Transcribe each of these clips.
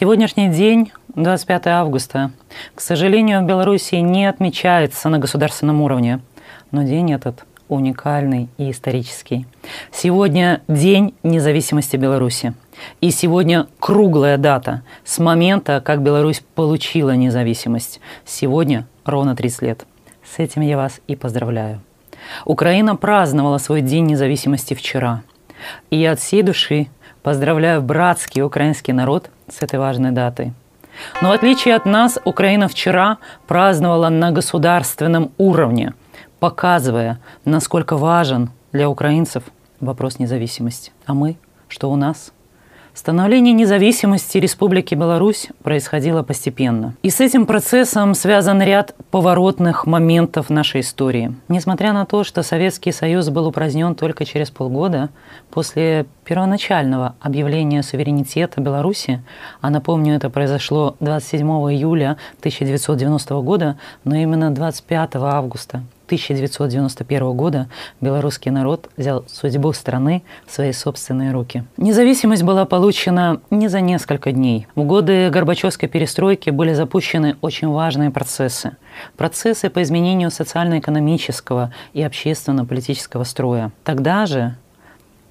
Сегодняшний день, 25 августа, к сожалению, в Беларуси не отмечается на государственном уровне, но день этот уникальный и исторический. Сегодня День независимости Беларуси. И сегодня круглая дата с момента, как Беларусь получила независимость. Сегодня ровно 30 лет. С этим я вас и поздравляю. Украина праздновала свой День независимости вчера. И я от всей души поздравляю братский украинский народ с этой важной датой. Но в отличие от нас, Украина вчера праздновала на государственном уровне, показывая, насколько важен для украинцев вопрос независимости. А мы, что у нас – Становление независимости Республики Беларусь происходило постепенно. И с этим процессом связан ряд поворотных моментов нашей истории. Несмотря на то, что Советский Союз был упразднен только через полгода после первоначального объявления суверенитета Беларуси, а напомню, это произошло 27 июля 1990 года, но именно 25 августа 1991 года белорусский народ взял судьбу страны в свои собственные руки. Независимость была получена не за несколько дней. В годы Горбачевской перестройки были запущены очень важные процессы. Процессы по изменению социально-экономического и общественно-политического строя. Тогда же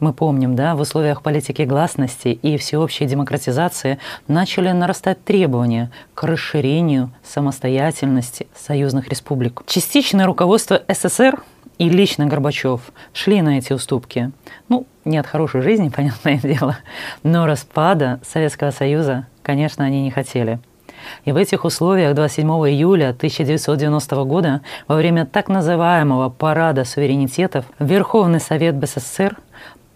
мы помним, да, в условиях политики гласности и всеобщей демократизации начали нарастать требования к расширению самостоятельности союзных республик. Частичное руководство СССР и лично Горбачев шли на эти уступки. Ну, не от хорошей жизни, понятное дело, но распада Советского Союза, конечно, они не хотели. И в этих условиях 27 июля 1990 года во время так называемого парада суверенитетов Верховный Совет БССР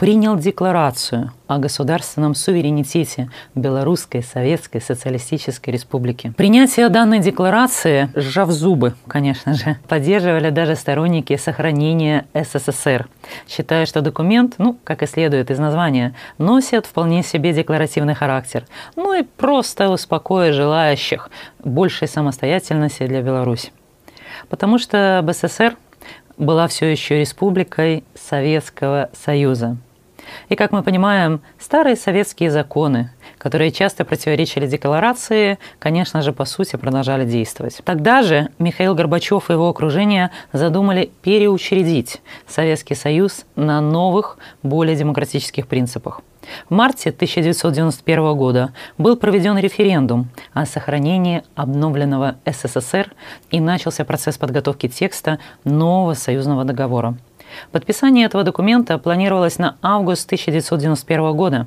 принял декларацию о государственном суверенитете Белорусской Советской Социалистической Республики. Принятие данной декларации, сжав зубы, конечно же, поддерживали даже сторонники сохранения СССР, считая, что документ, ну, как и следует из названия, носит вполне себе декларативный характер, ну и просто успокоит желающих большей самостоятельности для Беларуси. Потому что БССР была все еще республикой Советского Союза – и, как мы понимаем, старые советские законы, которые часто противоречили декларации, конечно же, по сути, продолжали действовать. Тогда же Михаил Горбачев и его окружение задумали переучредить Советский Союз на новых, более демократических принципах. В марте 1991 года был проведен референдум о сохранении обновленного СССР и начался процесс подготовки текста нового союзного договора – Подписание этого документа планировалось на август 1991 года,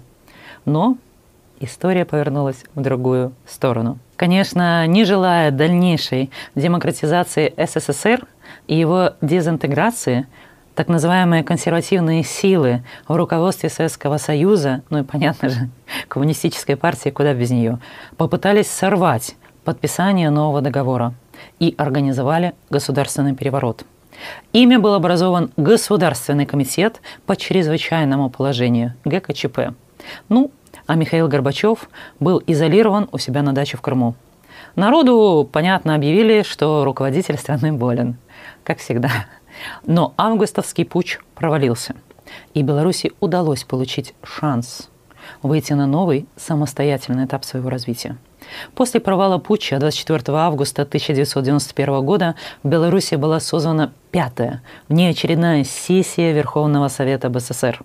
но история повернулась в другую сторону. Конечно, не желая дальнейшей демократизации СССР и его дезинтеграции, так называемые консервативные силы в руководстве Советского Союза, ну и, понятно же, коммунистической партии, куда без нее, попытались сорвать подписание нового договора и организовали государственный переворот – Ими был образован Государственный комитет по чрезвычайному положению ГКЧП. Ну, а Михаил Горбачев был изолирован у себя на даче в Крыму. Народу, понятно, объявили, что руководитель страны болен, как всегда. Но августовский путь провалился, и Беларуси удалось получить шанс выйти на новый самостоятельный этап своего развития. После провала путча 24 августа 1991 года в Беларуси была создана пятая, внеочередная сессия Верховного Совета БССР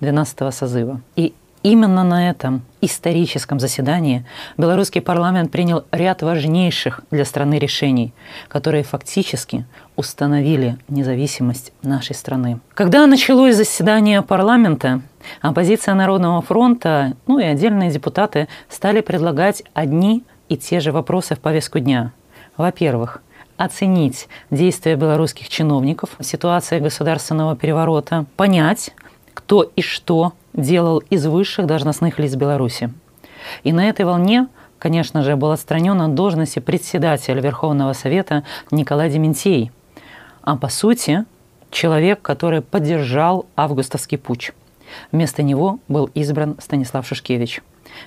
12 созыва. И Именно на этом историческом заседании белорусский парламент принял ряд важнейших для страны решений, которые фактически установили независимость нашей страны. Когда началось заседание парламента, оппозиция Народного фронта, ну и отдельные депутаты стали предлагать одни и те же вопросы в повестку дня. Во-первых, оценить действия белорусских чиновников в государственного переворота, понять, кто и что делал из высших должностных лиц Беларуси. И на этой волне, конечно же, был отстранен от должности председателя Верховного Совета Николай Дементей, а по сути человек, который поддержал августовский путь. Вместо него был избран Станислав Шишкевич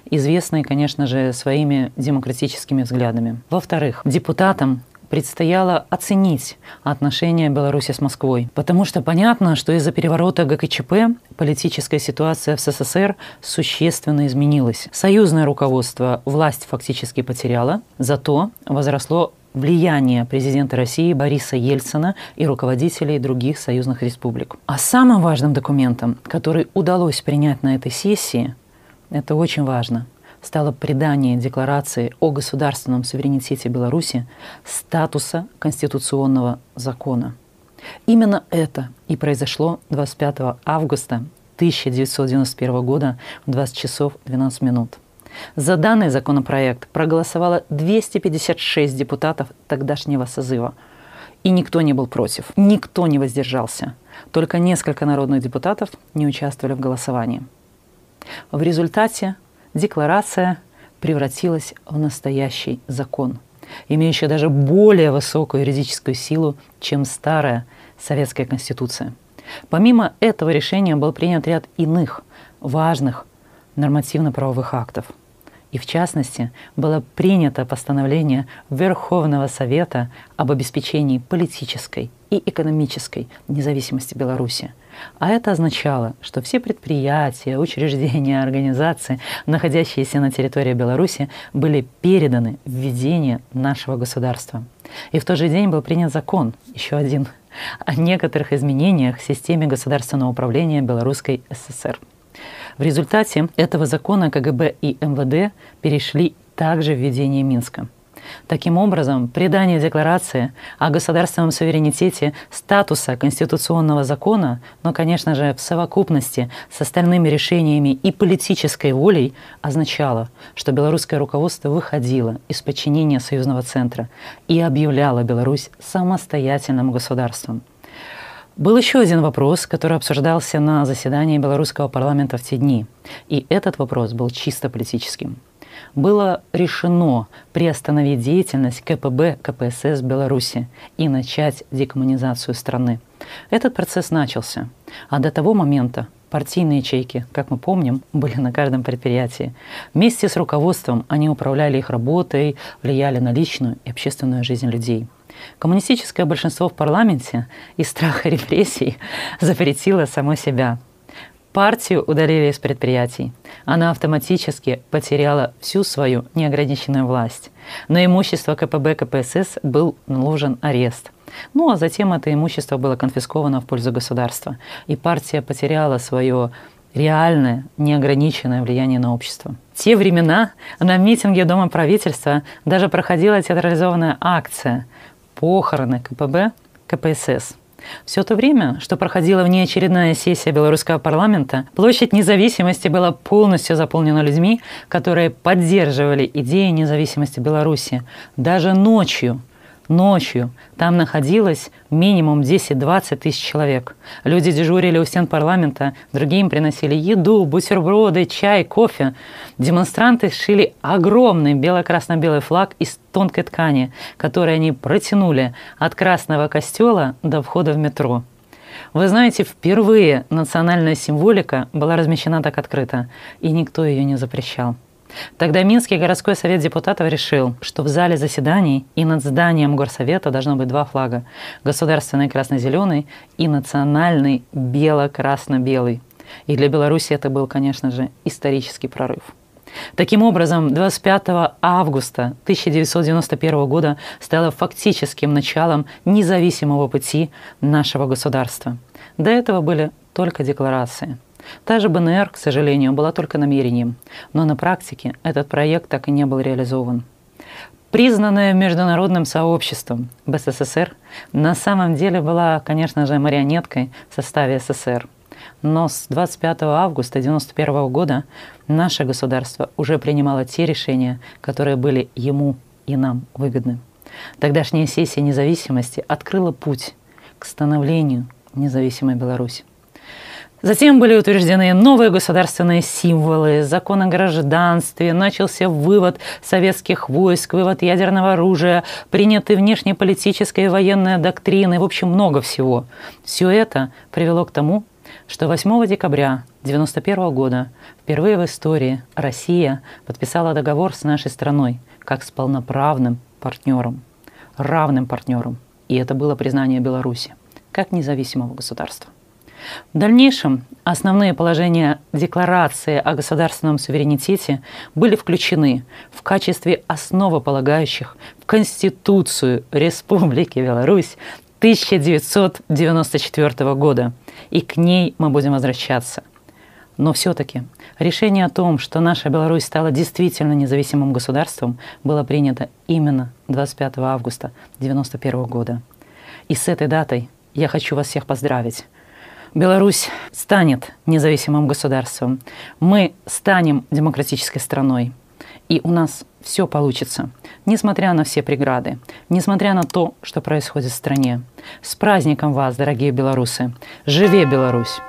известный, конечно же, своими демократическими взглядами. Во-вторых, депутатам предстояло оценить отношения Беларуси с Москвой. Потому что понятно, что из-за переворота ГКЧП политическая ситуация в СССР существенно изменилась. Союзное руководство власть фактически потеряло, зато возросло влияние президента России Бориса Ельцина и руководителей других союзных республик. А самым важным документом, который удалось принять на этой сессии, это очень важно, стало придание Декларации о государственном суверенитете Беларуси статуса конституционного закона. Именно это и произошло 25 августа 1991 года в 20 часов 12 минут. За данный законопроект проголосовало 256 депутатов тогдашнего созыва. И никто не был против, никто не воздержался. Только несколько народных депутатов не участвовали в голосовании. В результате декларация превратилась в настоящий закон, имеющий даже более высокую юридическую силу, чем старая советская конституция. Помимо этого решения был принят ряд иных важных нормативно-правовых актов – и в частности было принято постановление Верховного Совета об обеспечении политической и экономической независимости Беларуси. А это означало, что все предприятия, учреждения, организации, находящиеся на территории Беларуси, были переданы в ведение нашего государства. И в тот же день был принят закон, еще один, о некоторых изменениях в системе государственного управления Белорусской ССР. В результате этого закона КГБ и МВД перешли также в ведение Минска. Таким образом, придание декларации о государственном суверенитете статуса конституционного закона, но, конечно же, в совокупности с остальными решениями и политической волей означало, что белорусское руководство выходило из подчинения союзного центра и объявляло Беларусь самостоятельным государством. Был еще один вопрос, который обсуждался на заседании белорусского парламента в те дни. И этот вопрос был чисто политическим. Было решено приостановить деятельность КПБ КПСС Беларуси и начать декоммунизацию страны. Этот процесс начался, а до того момента партийные ячейки, как мы помним, были на каждом предприятии. Вместе с руководством они управляли их работой, влияли на личную и общественную жизнь людей – Коммунистическое большинство в парламенте из страха репрессий запретило само себя. Партию удалили из предприятий. Она автоматически потеряла всю свою неограниченную власть. На имущество КПБ КПСС был наложен арест. Ну а затем это имущество было конфисковано в пользу государства. И партия потеряла свое реальное, неограниченное влияние на общество. В те времена на митинге Дома правительства даже проходила театрализованная акция – похороны КПБ, КПСС. Все то время, что проходила внеочередная сессия белорусского парламента, площадь независимости была полностью заполнена людьми, которые поддерживали идеи независимости Беларуси. Даже ночью Ночью там находилось минимум 10-20 тысяч человек. Люди дежурили у стен парламента, другим приносили еду, бутерброды, чай, кофе. Демонстранты шили огромный бело-красно-белый флаг из тонкой ткани, который они протянули от Красного костела до входа в метро. Вы знаете, впервые национальная символика была размещена так открыто, и никто ее не запрещал. Тогда Минский городской совет депутатов решил, что в зале заседаний и над зданием горсовета должно быть два флага – государственный красно-зеленый и национальный бело-красно-белый. И для Беларуси это был, конечно же, исторический прорыв. Таким образом, 25 августа 1991 года стало фактическим началом независимого пути нашего государства. До этого были только декларации – Та же БНР, к сожалению, была только намерением, но на практике этот проект так и не был реализован. Признанная международным сообществом БССР на самом деле была, конечно же, марионеткой в составе СССР. Но с 25 августа 1991 года наше государство уже принимало те решения, которые были ему и нам выгодны. Тогдашняя сессия независимости открыла путь к становлению независимой Беларуси. Затем были утверждены новые государственные символы, закон о гражданстве, начался вывод советских войск, вывод ядерного оружия, приняты внешнеполитическая и военная доктрины, в общем, много всего. Все это привело к тому, что 8 декабря 1991 года впервые в истории Россия подписала договор с нашей страной как с полноправным партнером. равным партнером. И это было признание Беларуси как независимого государства. В дальнейшем основные положения Декларации о государственном суверенитете были включены в качестве основополагающих в Конституцию Республики Беларусь 1994 года, и к ней мы будем возвращаться. Но все-таки решение о том, что наша Беларусь стала действительно независимым государством, было принято именно 25 августа 1991 года. И с этой датой я хочу вас всех поздравить. Беларусь станет независимым государством. Мы станем демократической страной. И у нас все получится, несмотря на все преграды, несмотря на то, что происходит в стране. С праздником вас, дорогие белорусы! Живе Беларусь!